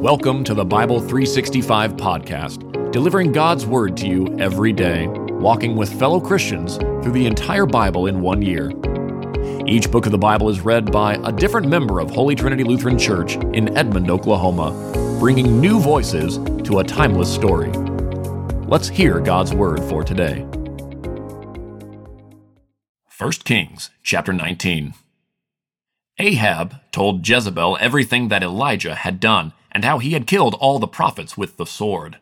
Welcome to the Bible 365 podcast, delivering God's Word to you every day, walking with fellow Christians through the entire Bible in one year. Each book of the Bible is read by a different member of Holy Trinity Lutheran Church in Edmond, Oklahoma, bringing new voices to a timeless story. Let's hear God's Word for today. 1 Kings chapter 19. Ahab told Jezebel everything that Elijah had done and how he had killed all the prophets with the sword.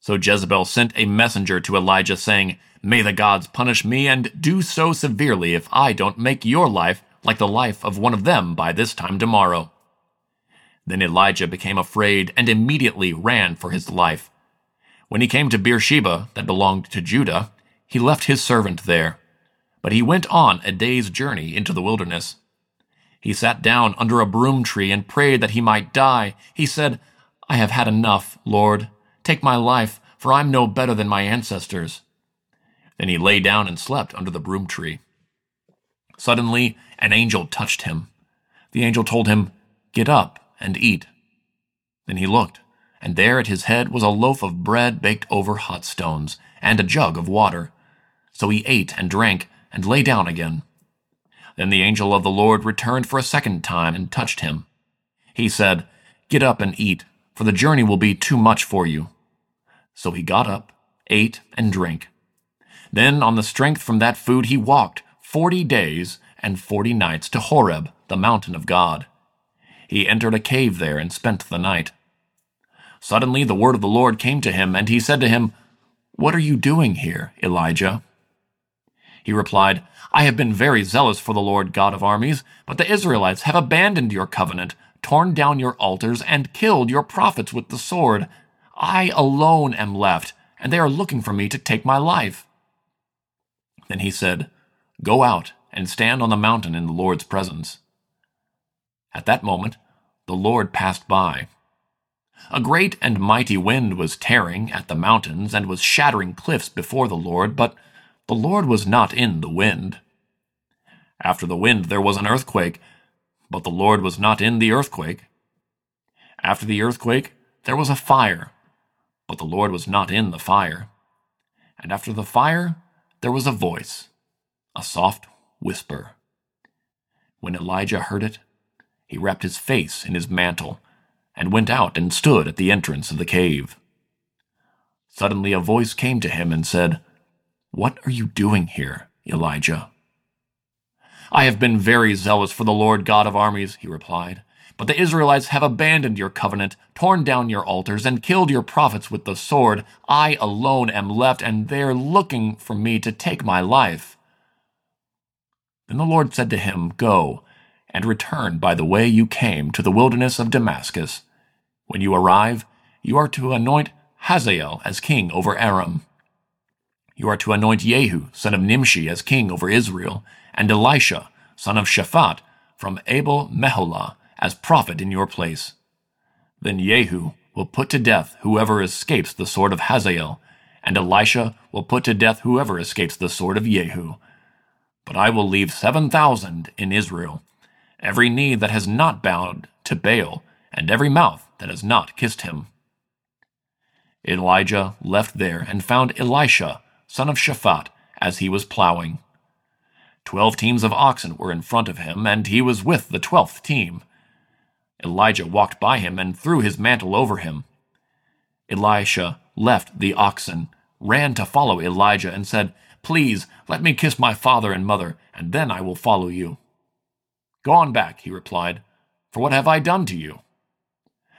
So Jezebel sent a messenger to Elijah, saying, May the gods punish me, and do so severely if I don't make your life like the life of one of them by this time tomorrow. Then Elijah became afraid and immediately ran for his life. When he came to Beersheba, that belonged to Judah, he left his servant there. But he went on a day's journey into the wilderness. He sat down under a broom tree and prayed that he might die. He said, I have had enough, Lord. Take my life, for I'm no better than my ancestors. Then he lay down and slept under the broom tree. Suddenly, an angel touched him. The angel told him, Get up and eat. Then he looked, and there at his head was a loaf of bread baked over hot stones, and a jug of water. So he ate and drank, and lay down again. Then the angel of the Lord returned for a second time and touched him. He said, Get up and eat, for the journey will be too much for you. So he got up, ate, and drank. Then, on the strength from that food, he walked forty days and forty nights to Horeb, the mountain of God. He entered a cave there and spent the night. Suddenly the word of the Lord came to him, and he said to him, What are you doing here, Elijah? He replied, I have been very zealous for the Lord God of armies, but the Israelites have abandoned your covenant, torn down your altars, and killed your prophets with the sword. I alone am left, and they are looking for me to take my life. Then he said, Go out and stand on the mountain in the Lord's presence. At that moment, the Lord passed by. A great and mighty wind was tearing at the mountains and was shattering cliffs before the Lord, but the Lord was not in the wind. After the wind there was an earthquake, but the Lord was not in the earthquake. After the earthquake there was a fire, but the Lord was not in the fire. And after the fire there was a voice, a soft whisper. When Elijah heard it, he wrapped his face in his mantle and went out and stood at the entrance of the cave. Suddenly a voice came to him and said, what are you doing here, Elijah? I have been very zealous for the Lord God of armies, he replied. But the Israelites have abandoned your covenant, torn down your altars, and killed your prophets with the sword. I alone am left, and they're looking for me to take my life. Then the Lord said to him, Go, and return by the way you came to the wilderness of Damascus. When you arrive, you are to anoint Hazael as king over Aram. You are to anoint Jehu, son of Nimshi, as king over Israel, and Elisha, son of Shaphat, from Abel Meholah, as prophet in your place. Then Jehu will put to death whoever escapes the sword of Hazael, and Elisha will put to death whoever escapes the sword of Jehu. But I will leave seven thousand in Israel, every knee that has not bowed to Baal, and every mouth that has not kissed him. Elijah left there and found Elisha, son of Shaphat, as he was plowing. Twelve teams of oxen were in front of him, and he was with the twelfth team. Elijah walked by him and threw his mantle over him. Elisha left the oxen, ran to follow Elijah, and said, Please, let me kiss my father and mother, and then I will follow you. Go on back, he replied, for what have I done to you?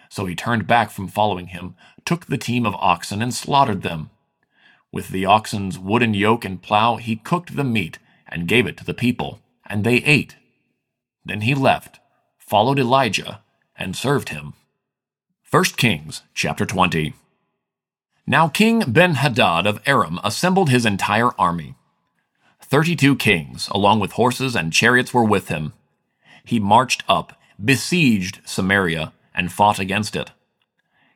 So he turned back from following him, took the team of oxen, and slaughtered them. With the oxen's wooden yoke and plow, he cooked the meat and gave it to the people, and they ate. Then he left, followed Elijah, and served him. 1 Kings chapter 20. Now King Ben-Hadad of Aram assembled his entire army. Thirty-two kings, along with horses and chariots, were with him. He marched up, besieged Samaria, and fought against it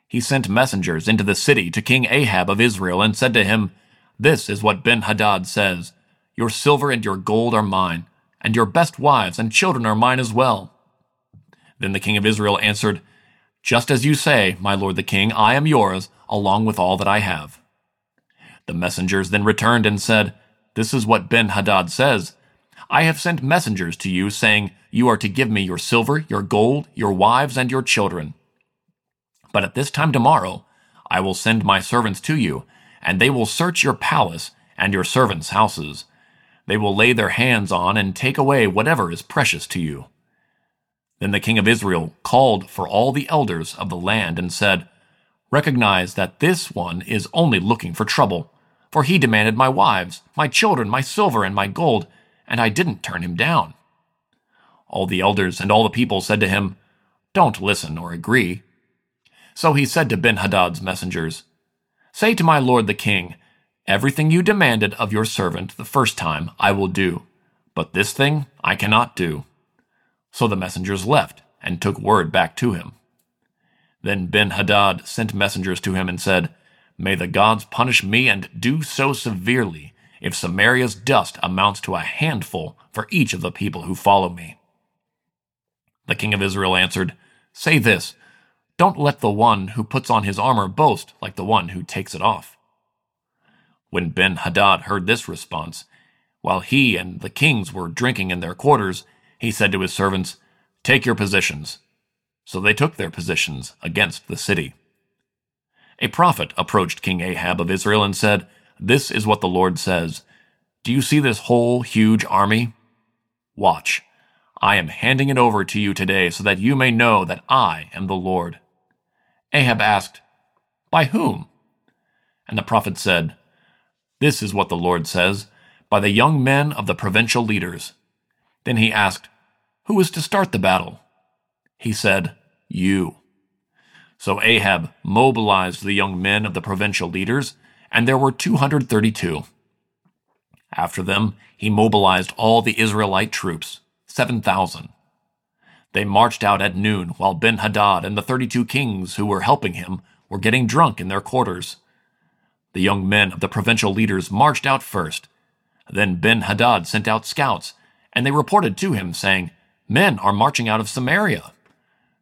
he sent messengers into the city to King Ahab of Israel and said to him, This is what Ben Hadad says Your silver and your gold are mine, and your best wives and children are mine as well. Then the king of Israel answered, Just as you say, my lord the king, I am yours, along with all that I have. The messengers then returned and said, This is what Ben Hadad says. I have sent messengers to you, saying, You are to give me your silver, your gold, your wives, and your children. But at this time tomorrow, I will send my servants to you, and they will search your palace and your servants' houses. They will lay their hands on and take away whatever is precious to you. Then the king of Israel called for all the elders of the land and said, Recognize that this one is only looking for trouble, for he demanded my wives, my children, my silver, and my gold, and I didn't turn him down. All the elders and all the people said to him, Don't listen or agree. So he said to Benhadad's messengers, Say to my lord the king, Everything you demanded of your servant the first time I will do, but this thing I cannot do. So the messengers left and took word back to him. Then Ben Hadad sent messengers to him and said, May the gods punish me and do so severely if Samaria's dust amounts to a handful for each of the people who follow me. The king of Israel answered, Say this Don't let the one who puts on his armor boast like the one who takes it off. When Ben Hadad heard this response, while he and the kings were drinking in their quarters, he said to his servants, Take your positions. So they took their positions against the city. A prophet approached King Ahab of Israel and said, This is what the Lord says Do you see this whole huge army? Watch. I am handing it over to you today so that you may know that I am the Lord. Ahab asked, By whom? And the prophet said, This is what the Lord says, by the young men of the provincial leaders. Then he asked, Who is to start the battle? He said, You. So Ahab mobilized the young men of the provincial leaders, and there were 232. After them, he mobilized all the Israelite troops, 7,000. They marched out at noon while Ben Hadad and the 32 kings who were helping him were getting drunk in their quarters. The young men of the provincial leaders marched out first. Then Ben Hadad sent out scouts and they reported to him, saying, Men are marching out of Samaria.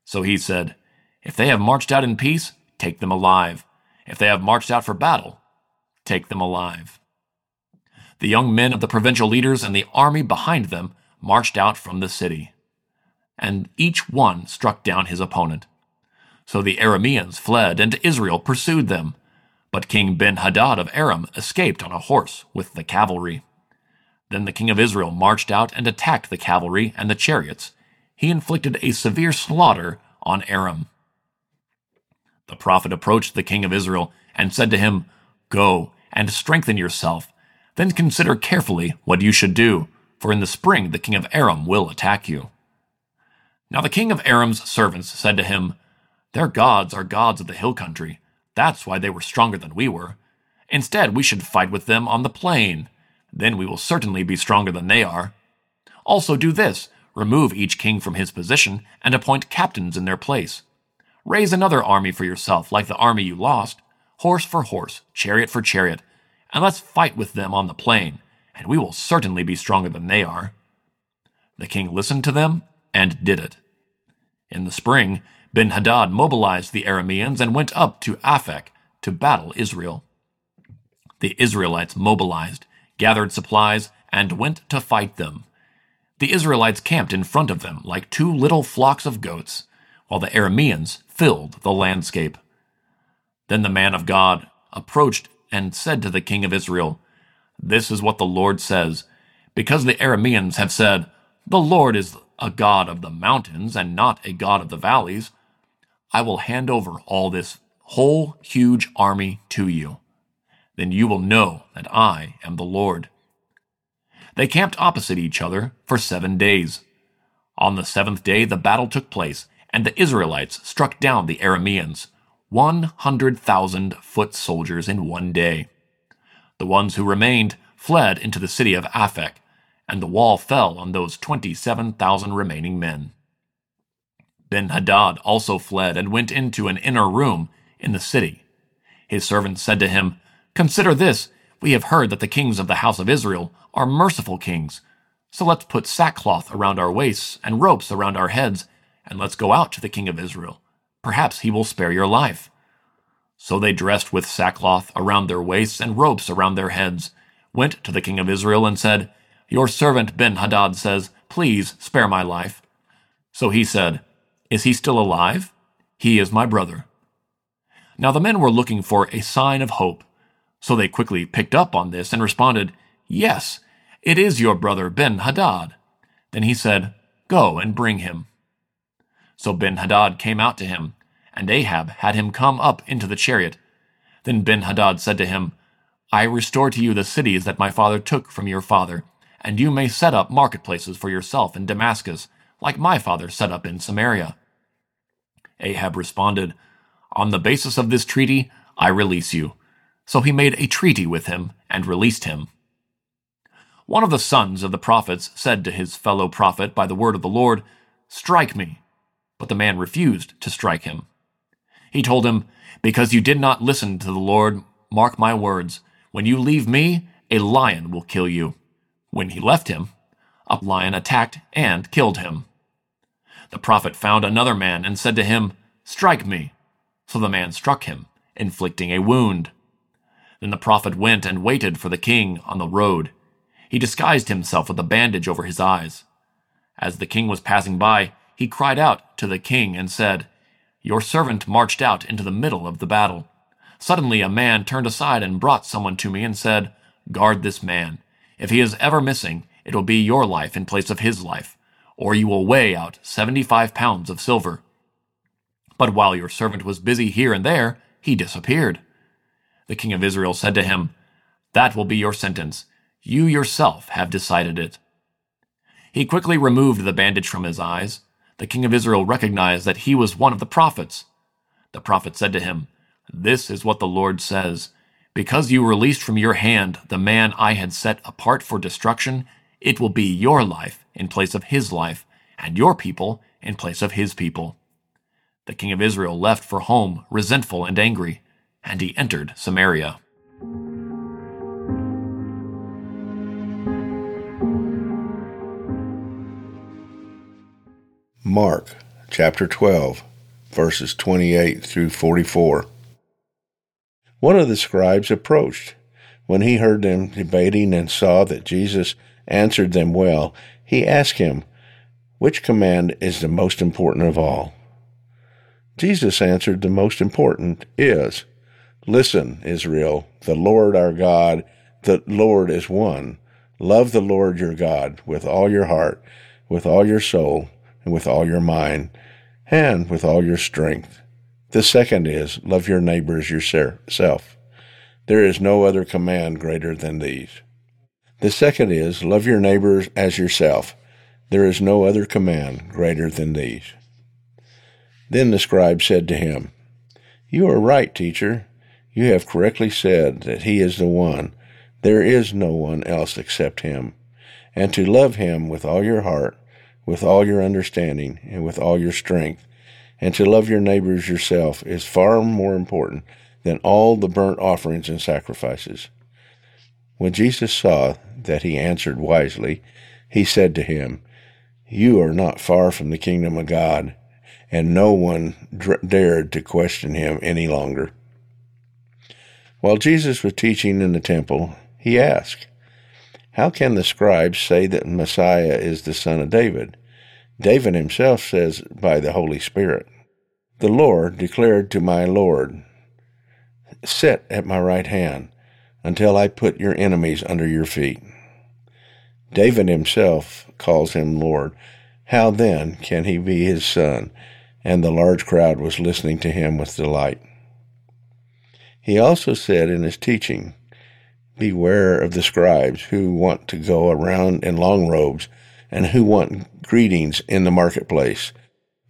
So he said, If they have marched out in peace, take them alive. If they have marched out for battle, take them alive. The young men of the provincial leaders and the army behind them marched out from the city. And each one struck down his opponent. So the Arameans fled, and Israel pursued them. But King Ben Hadad of Aram escaped on a horse with the cavalry. Then the king of Israel marched out and attacked the cavalry and the chariots. He inflicted a severe slaughter on Aram. The prophet approached the king of Israel and said to him, Go and strengthen yourself. Then consider carefully what you should do, for in the spring the king of Aram will attack you. Now the king of Aram's servants said to him, Their gods are gods of the hill country. That's why they were stronger than we were. Instead, we should fight with them on the plain. Then we will certainly be stronger than they are. Also, do this remove each king from his position and appoint captains in their place. Raise another army for yourself, like the army you lost, horse for horse, chariot for chariot, and let's fight with them on the plain, and we will certainly be stronger than they are. The king listened to them and did it. In the spring, Ben Hadad mobilized the Arameans and went up to Aphek to battle Israel. The Israelites mobilized gathered supplies, and went to fight them. The Israelites camped in front of them like two little flocks of goats, while the Arameans filled the landscape. Then the man of God approached and said to the king of Israel, This is what the Lord says. Because the Arameans have said, The Lord is a God of the mountains and not a God of the valleys, I will hand over all this whole huge army to you then you will know that I am the Lord. They camped opposite each other for seven days. On the seventh day, the battle took place, and the Israelites struck down the Arameans, 100,000 foot soldiers in one day. The ones who remained fled into the city of Aphek, and the wall fell on those 27,000 remaining men. Ben Hadad also fled and went into an inner room in the city. His servants said to him, Consider this we have heard that the kings of the house of Israel are merciful kings. So let's put sackcloth around our waists and ropes around our heads, and let's go out to the king of Israel. perhaps he will spare your life. So they dressed with sackcloth around their waists and ropes around their heads, went to the king of Israel, and said, Your servant Ben Hadad says, Please spare my life. So he said, Is he still alive? He is my brother. Now the men were looking for a sign of hope. So they quickly picked up on this and responded, Yes, it is your brother Ben Hadad. Then he said, Go and bring him. So Ben Hadad came out to him, and Ahab had him come up into the chariot. Then Ben Hadad said to him, I restore to you the cities that my father took from your father, and you may set up marketplaces for yourself in Damascus, like my father set up in Samaria. Ahab responded, On the basis of this treaty, I release you. So he made a treaty with him and released him. One of the sons of the prophets said to his fellow prophet by the word of the Lord, Strike me. But the man refused to strike him. He told him, Because you did not listen to the Lord, mark my words, when you leave me, a lion will kill you. When he left him, a lion attacked and killed him. The prophet found another man and said to him, Strike me. So the man struck him, inflicting a wound. Then the prophet went and waited for the king on the road. He disguised himself with a bandage over his eyes. As the king was passing by, he cried out to the king and said, Your servant marched out into the middle of the battle. Suddenly a man turned aside and brought someone to me and said, Guard this man. If he is ever missing, it will be your life in place of his life, or you will weigh out seventy five pounds of silver. But while your servant was busy here and there, he disappeared. The king of Israel said to him, That will be your sentence. You yourself have decided it. He quickly removed the bandage from his eyes. The king of Israel recognized that he was one of the prophets. The prophet said to him, This is what the Lord says. Because you released from your hand the man I had set apart for destruction, it will be your life in place of his life, and your people in place of his people. The king of Israel left for home resentful and angry and he entered Samaria. Mark chapter 12, verses 28 through 44. One of the scribes approached. When he heard them debating and saw that Jesus answered them well, he asked him, Which command is the most important of all? Jesus answered, The most important is, Listen, Israel, the Lord our God, the Lord is one. Love the Lord your God with all your heart, with all your soul, and with all your mind, and with all your strength. The second is, love your neighbors yourself. There is no other command greater than these. The second is, love your neighbors as yourself. There is no other command greater than these. Then the scribe said to him, You are right, teacher. You have correctly said that He is the one. There is no one else except Him. And to love Him with all your heart, with all your understanding, and with all your strength, and to love your neighbors yourself is far more important than all the burnt offerings and sacrifices. When Jesus saw that he answered wisely, he said to him, You are not far from the kingdom of God. And no one dared to question him any longer. While Jesus was teaching in the temple, he asked, How can the scribes say that Messiah is the son of David? David himself says by the Holy Spirit, The Lord declared to my Lord, Sit at my right hand until I put your enemies under your feet. David himself calls him Lord. How then can he be his son? And the large crowd was listening to him with delight. He also said in his teaching, Beware of the scribes who want to go around in long robes and who want greetings in the marketplace,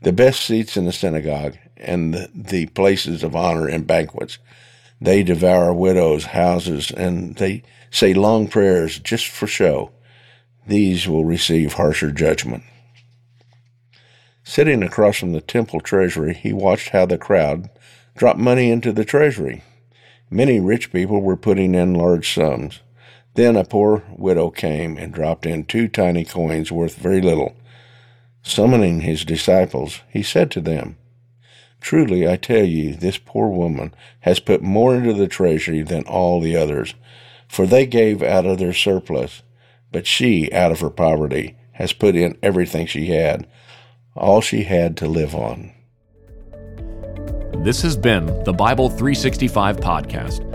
the best seats in the synagogue, and the, places of honor in banquets. They devour widows' houses and they say long prayers just for show. These will receive harsher judgment. Sitting across from the temple treasury, he watched how the crowd dropped money into the treasury. Many rich people were putting in large sums. Then a poor widow came and dropped in two tiny coins worth very little. Summoning his disciples, he said to them, Truly, I tell you, this poor woman has put more into the treasury than all the others, for they gave out of their surplus, but she, out of her poverty, has put in everything she had, all she had to live on. This has been the Bible 365 podcast,